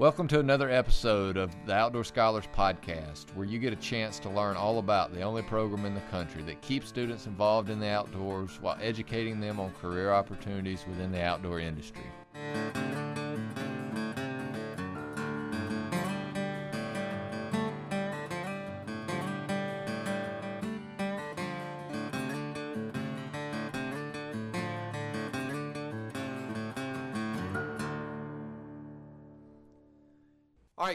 Welcome to another episode of the Outdoor Scholars Podcast, where you get a chance to learn all about the only program in the country that keeps students involved in the outdoors while educating them on career opportunities within the outdoor industry.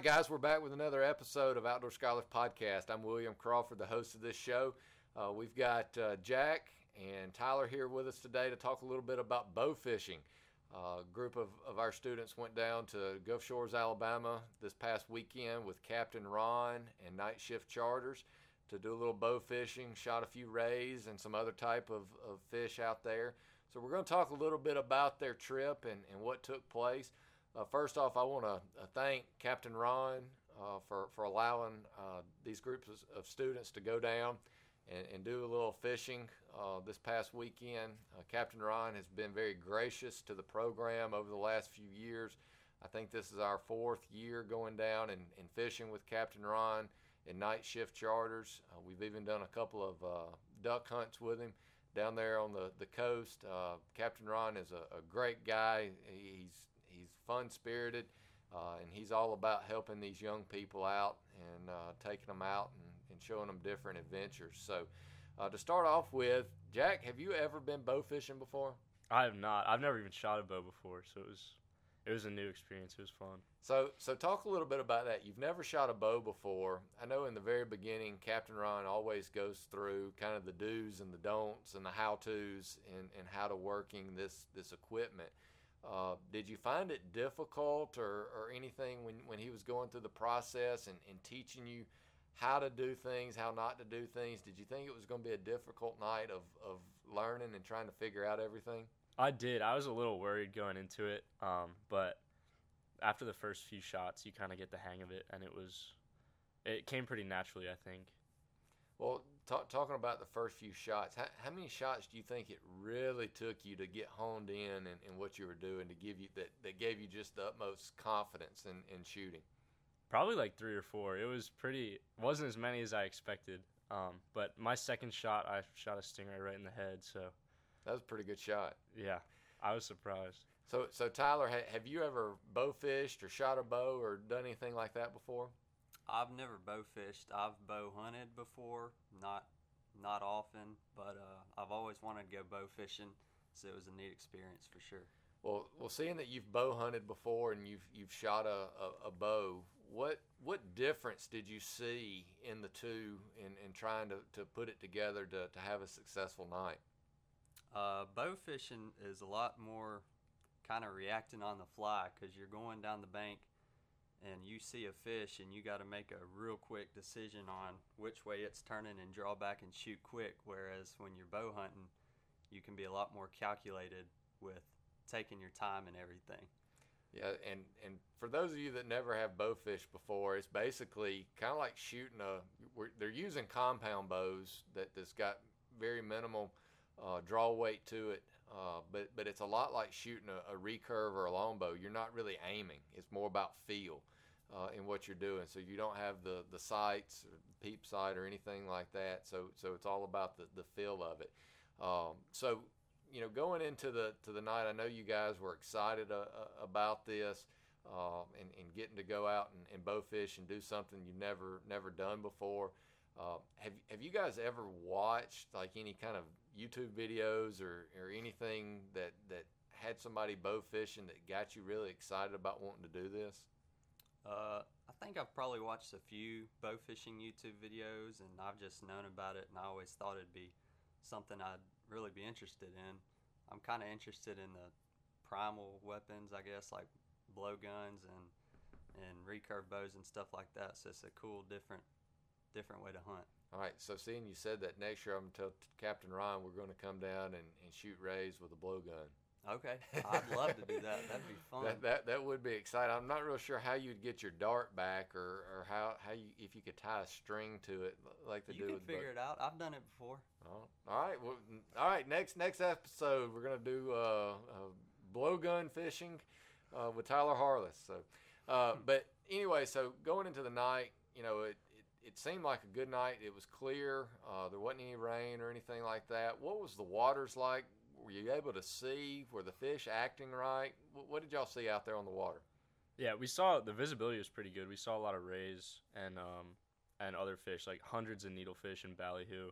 Guys, we're back with another episode of Outdoor Scholars Podcast. I'm William Crawford, the host of this show. Uh, we've got uh, Jack and Tyler here with us today to talk a little bit about bow fishing. Uh, a group of, of our students went down to Gulf Shores, Alabama this past weekend with Captain Ron and Night Shift Charters to do a little bow fishing, shot a few rays and some other type of, of fish out there. So we're going to talk a little bit about their trip and, and what took place. Uh, first off, I want to uh, thank Captain Ron uh, for, for allowing uh, these groups of students to go down and, and do a little fishing uh, this past weekend. Uh, Captain Ron has been very gracious to the program over the last few years. I think this is our fourth year going down and, and fishing with Captain Ron in night shift charters. we've even done a couple of duck hunts with him down there on the, the coast. Captain Ron is a, a great guy. He's fun spirited, uh, and he's all about helping these young people out and uh, taking them out and, and, showing them different adventures. So, uh, to start off with, Jack, have you ever been bow fishing before? I have not. I've never even shot a bow before, so it was it was a new experience. It was fun. So, so talk a little bit about that. You've never shot a bow before. I know in the very beginning, Captain Ron always goes through kind of the do's and the don'ts and the how tos and, and how to working this this equipment. Uh, did you find it difficult or, or anything when, when he was going through the process and, and teaching you how to do things, how not to do things? Did you think it was going to be a difficult night of, of learning and trying to figure out everything? I did. I was a little worried going into it, um, but after the first few shots, you kind of get the hang of it, and it was it came pretty naturally, I think. Well, talk, talking about the first few shots, how, how, many shots do you think it really took you to get honed in and, what you were doing to give you that, that gave you just the utmost confidence in, in shooting? Probably like three or four. It was pretty, wasn't as many as I expected. Um, but my second shot, I shot a stingray right in the head. So that was a pretty good shot. Yeah, I was surprised. So, so Tyler, have you ever bow fished or shot a bow or done anything like that before? I've never bow fished. I've bow hunted before, not not often, but uh, I've always wanted to go bow fishing, so it was a neat experience for sure. Well, well, seeing that you've bow hunted before and you've you've shot a, a, a bow, what what difference did you see in the two in, in trying to, to put it together to, to have a successful night? Uh, bow fishing is a lot more kind of reacting on the fly because you're going down the bank and you see a fish and you got to make a real quick decision on which way it's turning and draw back and shoot quick. Whereas when you're bow hunting, you can be a lot more calculated with taking your time and everything. Yeah, and and for those of you that never have bow fish before, it's basically kind of like shooting a. they're using compound bows that that's got very minimal uh, draw weight to it, uh, but but it's a lot like shooting a, a recurve or a longbow. You're not really aiming; it's more about feel uh, in what you're doing. So you don't have the the sights, or peep sight, or anything like that. So so it's all about the the feel of it. Um, so you know, going into the to the night, I know you guys were excited uh, uh about this. Um, and, and getting to go out and, and bow fish and do something you've never never done before. Uh, have have you guys ever watched like any kind of YouTube videos or, or anything that that had somebody bow fishing that got you really excited about wanting to do this? Uh, I think I've probably watched a few bow fishing YouTube videos, and I've just known about it, and I always thought it'd be something I'd really be interested in. I'm kind of interested in the primal weapons, I guess, like blowguns and and recurve bows and stuff like that. So it's a cool, different different way to hunt. All right. So seeing you said that next year, I'm to tell Captain Ron we're going to come down and, and shoot rays with a blowgun. Okay, I'd love to do that. That'd be fun. that, that that would be exciting. I'm not real sure how you'd get your dart back, or, or how, how you if you could tie a string to it like they you do. You can figure it out. I've done it before. Oh, all right. Well, all right. Next next episode, we're gonna do uh, uh, blowgun fishing uh, with Tyler Harless. So, Uh, but anyway, so going into the night, you know, it, it, it seemed like a good night. It was clear. Uh, there wasn't any rain or anything like that. What was the waters like? Were you able to see? Were the fish acting right? What, did y'all see out there on the water? Yeah, we saw the visibility was pretty good. We saw a lot of rays and um, and other fish, like hundreds of needlefish and ballyhoo.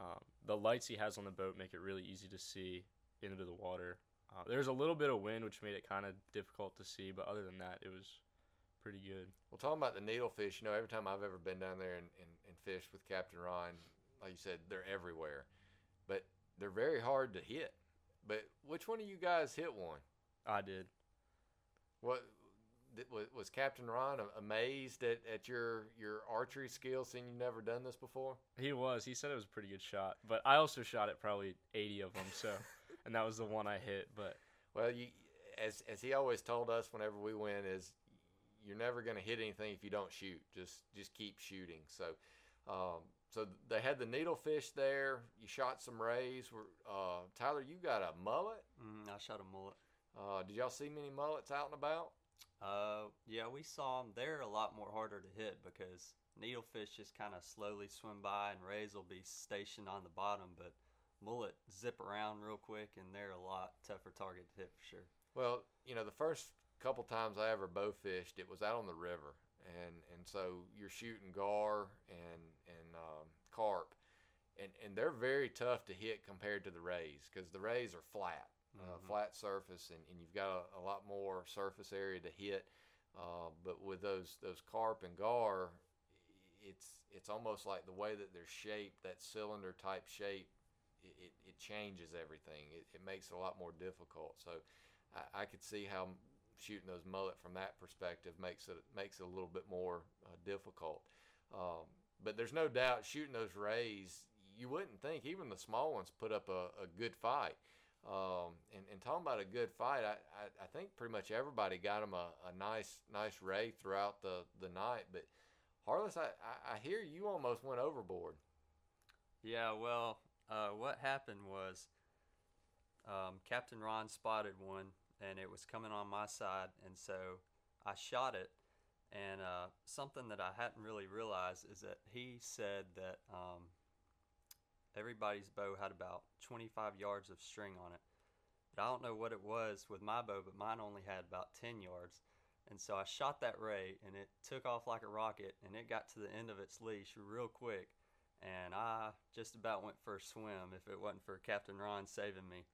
Um, the lights he has on the boat make it really easy to see into the water. Uh, there's a little bit of wind, which made it kind of difficult to see, but other than that, it was pretty good. Well, talking about the needlefish, you know, every time I've ever been down there and, and, and fished with Captain Ron, like you said, they're everywhere. But they're very hard to hit. But which one of you guys hit one? I did. What was, Captain Ron amazed at, at your your archery skills, seeing you've never done this before? He was. He said it was a pretty good shot, but I also shot at probably 80 of them, so and that was the one I hit. But Well, you as as he always told us whenever we win is you're never going to hit anything if you don't shoot. Just just keep shooting. So um, so they had the needlefish there. You shot some rays. Were uh, Tyler? You got a mullet. Mm, I shot a mullet. Uh, did y'all see many mullets out and about? Uh, yeah, we saw them. They're a lot more harder to hit because needlefish just kind of slowly swim by, and rays will be stationed on the bottom. But mullet zip around real quick, and they're a lot tougher target to hit for sure. Well, you know, the first couple times I ever bow fished, it was out on the river, and and so you're shooting gar and and um, carp, and and they're very tough to hit compared to the rays because the rays are flat, uh, Mhm. flat surface, and, and you've got a, a lot more surface area to hit. Uh, but with those those carp and gar, it's it's almost like the way that they're shaped, that cylinder type shape, it, it, it changes everything. It, it makes it a lot more difficult. So I, I could see how shooting those mullet from that perspective makes it makes it a little bit more uh, difficult. Um, but there's no doubt shooting those rays, you wouldn't think even the small ones put up a, a good fight. Um, and, and talking about a good fight, I, I, I think pretty much everybody got them a, a nice nice ray throughout the, the night. But Harless, I, I, hear you almost went overboard. Yeah, well, uh, what happened was um, Captain Ron spotted one, and it was coming on my side, and so I shot it. And uh, something that I hadn't really realized is that he said that um, everybody's bow had about 25 yards of string on it. But I don't know what it was with my bow, but mine only had about 10 yards. And so I shot that ray, and it took off like a rocket, and it got to the end of its leash real quick and I just about went for a swim if it wasn't for Captain Ron saving me.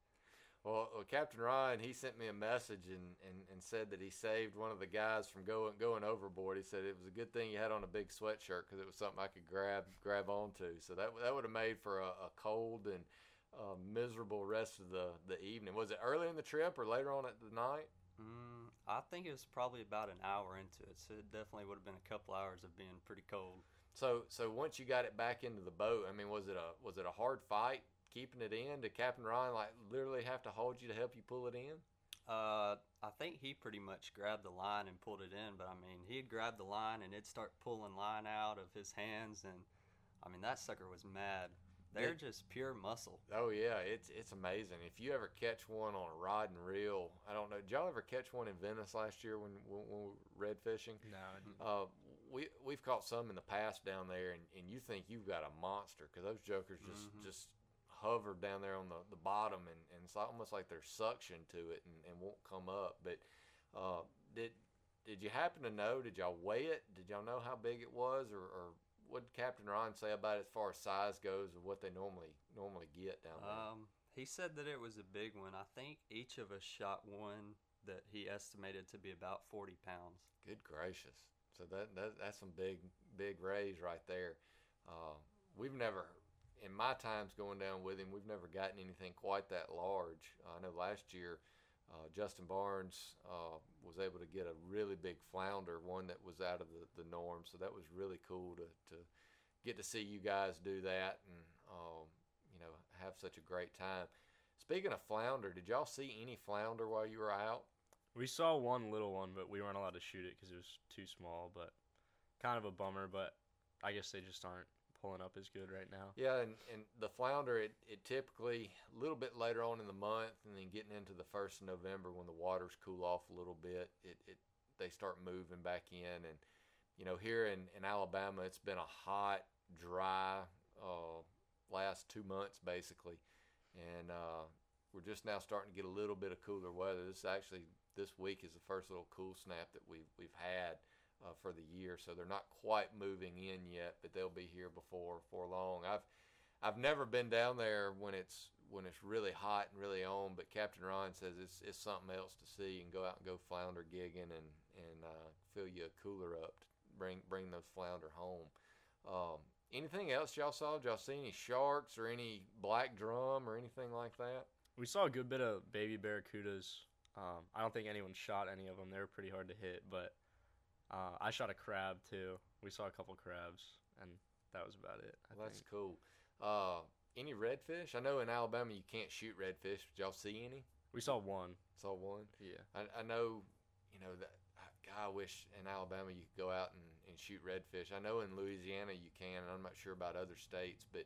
Well, Captain Ron, he sent me a message and, and, and said that he saved one of the guys from going going overboard. He said it was a good thing you had on a big sweatshirt because it was something I could grab grab onto. So that that would have made for a, a cold and uh, miserable rest of the, the evening. Was it early in the trip or later on at the night? Mm, I think it was probably about an hour into it, so it definitely would have been a couple hours of being pretty cold. So so once you got it back into the boat, I mean, was it a was it a hard fight keeping it in? Did Captain Ron like literally have to hold you to help you pull it in? Uh, I think he pretty much grabbed the line and pulled it in, but I mean, he'd grab the line and it'd start pulling line out of his hands, and I mean, that sucker was mad. They're Yeah. just pure muscle. Oh yeah, it's it's amazing. If you ever catch one on a rod and reel, I don't know. Did y'all ever catch one in Venice last year when when, when we were red fishing? no, I didn't. Uh, we we've caught some in the past down there, and, and you think you've got a monster because those jokers just Mhm. just hover down there on the, the bottom, and, and it's almost like there's suction to it and, and won't come up. But uh, did did you happen to know? Did y'all weigh it? Did y'all know how big it was, or, or what did Captain Ron say about it as far as size goes, of what they normally normally get down there? Um, he said that it was a big one. I think each of us shot one that he estimated to be about 40 pounds. Good gracious! So that, that that's some big big rays right there. Uh, we've never, in my times going down with him, we've never gotten anything quite that large. I know last year, uh, Justin Barnes uh, was able to get a really big flounder, one that was out of the, the norm. So that was really cool to, to get to see you guys do that and um, you know have such a great time. Speaking of flounder, did y'all see any flounder while you were out? We saw one little one, but we weren't allowed to shoot it because it was too small. But kind of a bummer. But I guess they just aren't pulling up as good right now. Yeah, and, and the flounder, it, it typically a little bit later on in the month, and then getting into the first of November when the waters cool off a little bit, it, it they start moving back in. And you know, here in, in Alabama, it's been a hot, dry uh, last two months basically, and uh, we're just now starting to get a little bit of cooler weather. This actually this week is the first little cool snap that we've we've had uh, for the year, so they're not quite moving in yet, but they'll be here before for long. I've I've never been down there when it's when it's really hot and really on, but Captain Ron says it's it's something else to see and go out and go flounder gigging and and uh, fill you a cooler up to bring bring those flounder home. Um, anything else y'all saw? Did y'all see any sharks or any black drum or anything like that? We saw a good bit of baby barracudas. Um, I don't think anyone shot any of them. They were pretty hard to hit, but uh, I shot a crab too. We saw a couple crabs, and that was about it. Well, that's cool. Uh, any redfish? I know in Alabama you can't shoot redfish. Did y'all see any? We saw one. Saw one. Yeah. I, I know, you know that. God, I wish in Alabama you could go out and, and shoot redfish. I know in Louisiana you can, and I'm not sure about other states, but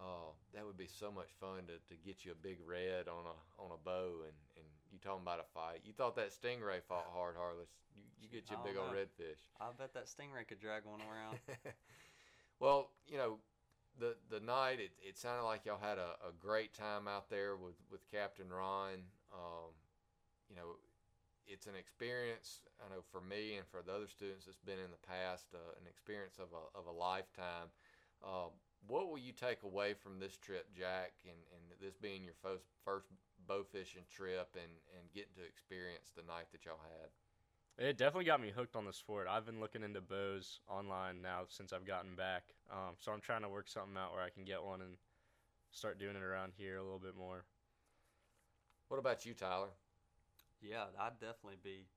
uh, that would be so much fun to, to get you a big red on a on a bow and, and you talking about a fight. You thought that stingray fought hard, Harless. You, you get your big don't old know. redfish. I bet that stingray could drag one around. well, you know, the the night it, it sounded like y'all had a, a great time out there with, with Captain Ron. Um, you know, it's an experience. I know for me and for the other students that's been in the past, uh, an experience of a of a lifetime. Uh, what will you take away from this trip, Jack, and, and this being your first first bow fishing trip and, and getting to experience the night that y'all had? It definitely got me hooked on the sport. I've been looking into bows online now since I've gotten back. Um, so I'm trying to work something out where I can get one and start doing it around here a little bit more. What about you, Tyler? yeah, I'd definitely be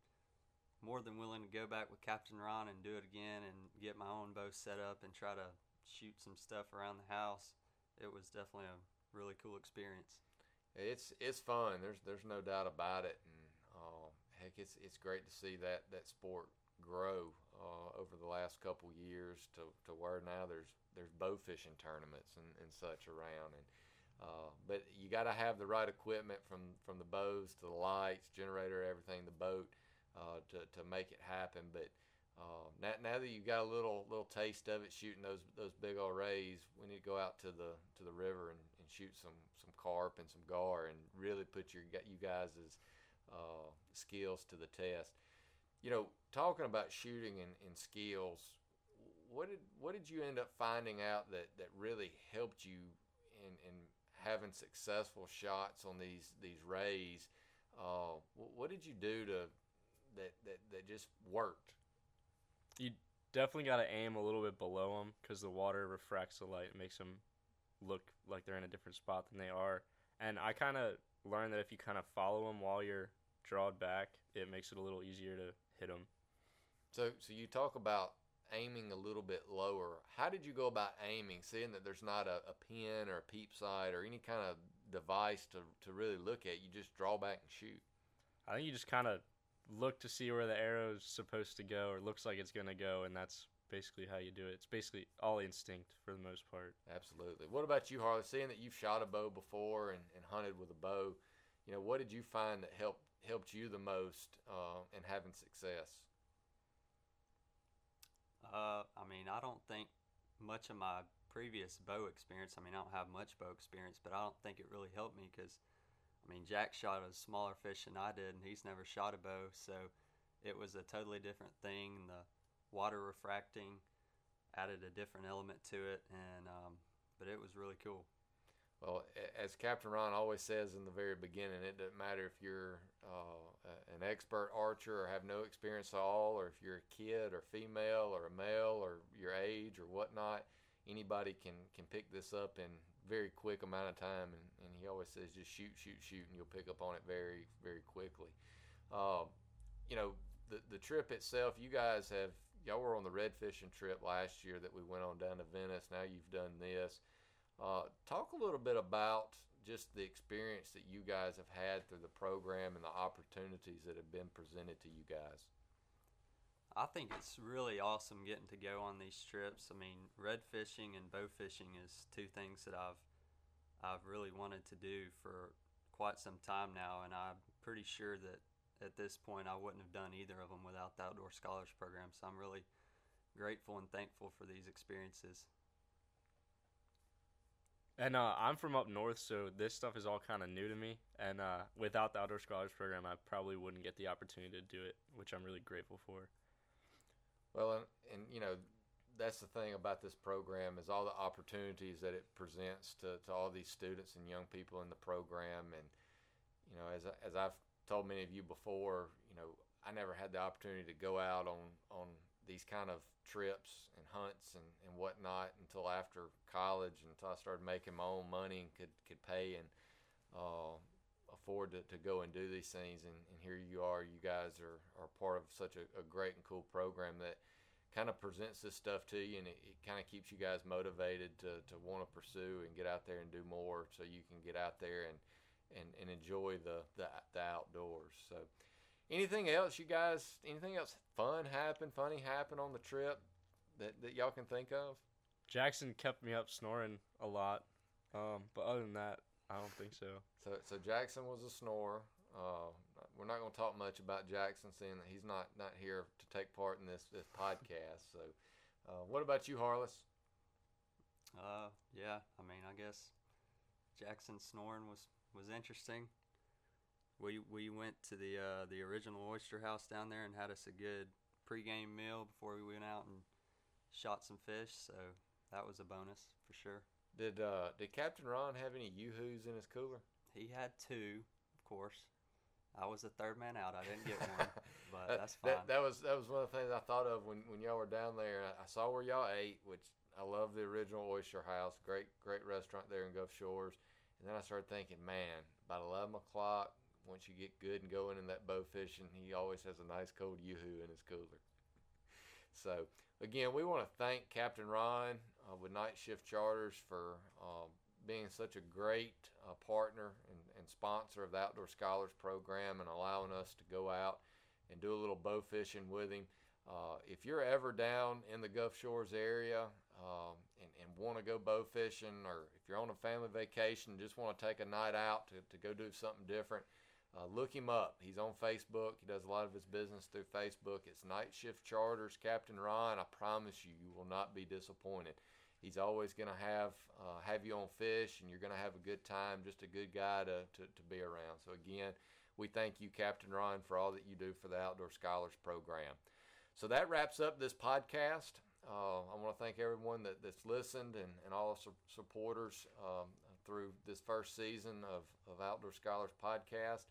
more than willing to go back with Captain Ron and do it again and get my own bow set up and try to shoot some stuff around the house. It was definitely a really cool experience. It's it's fun. There's there's no doubt about it, and uh, heck, it's it's great to see that that sport grow uh, over the last couple years to, to where now there's there's bow fishing tournaments and, and such around, and uh, but you got to have the right equipment from from the bows to the lights, generator, everything, the boat uh, to to make it happen. But uh, now, now that you've got a little little taste of it, shooting those those big old rays, we need to go out to the to the river and, shoot some some carp and some gar and really put your you guys' uh, skills to the test. You know, talking about shooting and, and skills, what did what did you end up finding out that, that really helped you in, in having successful shots on these these rays? Uh, what, what did you do to that, that that just worked? You definitely got to aim a little bit below them because the water refracts the light, and makes them look like they're in a different spot than they are. And I kind of learned that if you kind of follow them while you're drawed back, it makes it a little easier to hit them. So, so you talk about aiming a little bit lower. How did you go about aiming, seeing that there's not a, a pin or a peep sight or any kind of device to, to really look at? You just draw back and shoot. I think you just kind of look to see where the arrow's supposed to go or looks like it's going to go, and that's basically how you do it. It's basically all instinct for the most part. Absolutely. What about you, Harless? Seeing that you've shot a bow before and, and hunted with a bow, you know, what did you find that helped helped you the most uh, in having success? Uh, I mean, I don't think much of my previous bow experience. I mean, I don't have much bow experience, but I don't think it really helped me because, I mean, Jack shot a smaller fish than I did, and he's never shot a bow, so it was a totally different thing. The water refracting added a different element to it, and um, but it was really cool. Well, as Captain Ron always says in the very beginning, it doesn't matter if you're uh, an expert archer or have no experience at all, or if you're a kid or female or a male or your age or whatnot. Anybody can can pick this up in very quick amount of time, and, and he always says just shoot, shoot, shoot, and you'll pick up on it very, very quickly. Um, you know, the the trip itself, you guys have y'all were on the red fishing trip last year that we went on down to Venice. Now you've done this. Uh, talk a little bit about just the experience that you guys have had through the program and the opportunities that have been presented to you guys. I think it's really awesome getting to go on these trips. I mean, red fishing and bow fishing is two things that I've I've really wanted to do for quite some time now, and I'm pretty sure that at this point, I wouldn't have done either of them without the Outdoor Scholars Program. So I'm really grateful and thankful for these experiences. And uh, I'm from up north, so this stuff is all kind of new to me. And uh, without the Outdoor Scholars Program, I probably wouldn't get the opportunity to do it, which I'm really grateful for. Well, and, and you know, that's the thing about this program is all the opportunities that it presents to, to all these students and young people in the program. And you know, as as I've told many of you before, you know, I never had the opportunity to go out on on these kind of trips and hunts and, and whatnot until after college, until I started making my own money and could could pay and uh, afford to, to go and do these things. And, and here you are, you guys are, are part of such a, a great and cool program that kind of presents this stuff to you and it, it kind of keeps you guys motivated to, to want to pursue and get out there and do more so you can get out there and, and, and enjoy the, the, the outdoors. So anything else you guys, anything else fun happen, funny happen on the trip that, that y'all can think of? Jackson kept me up snoring a lot. Um, but other than that, I don't think so. So, so Jackson was a snorer. Uh, we're not going to talk much about Jackson, seeing that he's not not here to take part in this this podcast. So, uh, what about you, Harless? Uh, yeah. I mean, I guess Jackson snoring was was interesting. We we went to the uh, the original Oyster House down there and had us a good pregame meal before we went out and shot some fish. So that was a bonus for sure. Did uh, did Captain Ron have any yoo-hoos in his cooler? He had two, of course. I was the third man out. I didn't get one, but That- that's fine. That, that was that was one of the things I thought of when, when y'all were down there. I saw where y'all ate, which I love the original Oyster House, great great restaurant there in Gulf Shores. And then I started thinking, man, about eleven o'clock, once you get good and going in that bow fishing, he always has a nice cold yoo-hoo in his cooler. So again, we want to thank Captain Ron uh, with Night Shift Charters for um, being such a great uh, partner and, and sponsor of the Outdoor Scholars Program and allowing us to go out and do a little bow fishing with him. Uh, if you're ever down in the Gulf Shores area um, and, and want to go bow fishing, or if you're on a family vacation just want to take a night out to, to go do something different, uh, look him up. He's on Facebook. He does a lot of his business through Facebook. It's Night Shift Charters, Captain Ron. I promise you, you will not be disappointed. He's always going to have uh, have you on fish, and you're going to have a good time. Just a good guy to, to, to be around. So again, we thank you, Captain Ron, for all that you do for the Outdoor Scholars Program. So that wraps up this podcast. Uh, I want to thank everyone that, that's listened and, and all the su- supporters um, through this first season of, of Outdoor Scholars Podcast.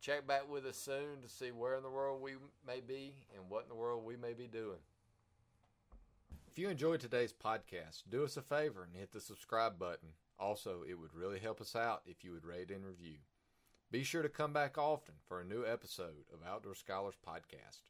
Check back with us soon to see where in the world we may be and what in the world we may be doing. If you enjoyed today's podcast, do us a favor and hit the subscribe button. Also, it would really help us out if you would rate and review. Be sure to come back often for a new episode of Outdoor Scholars Podcast.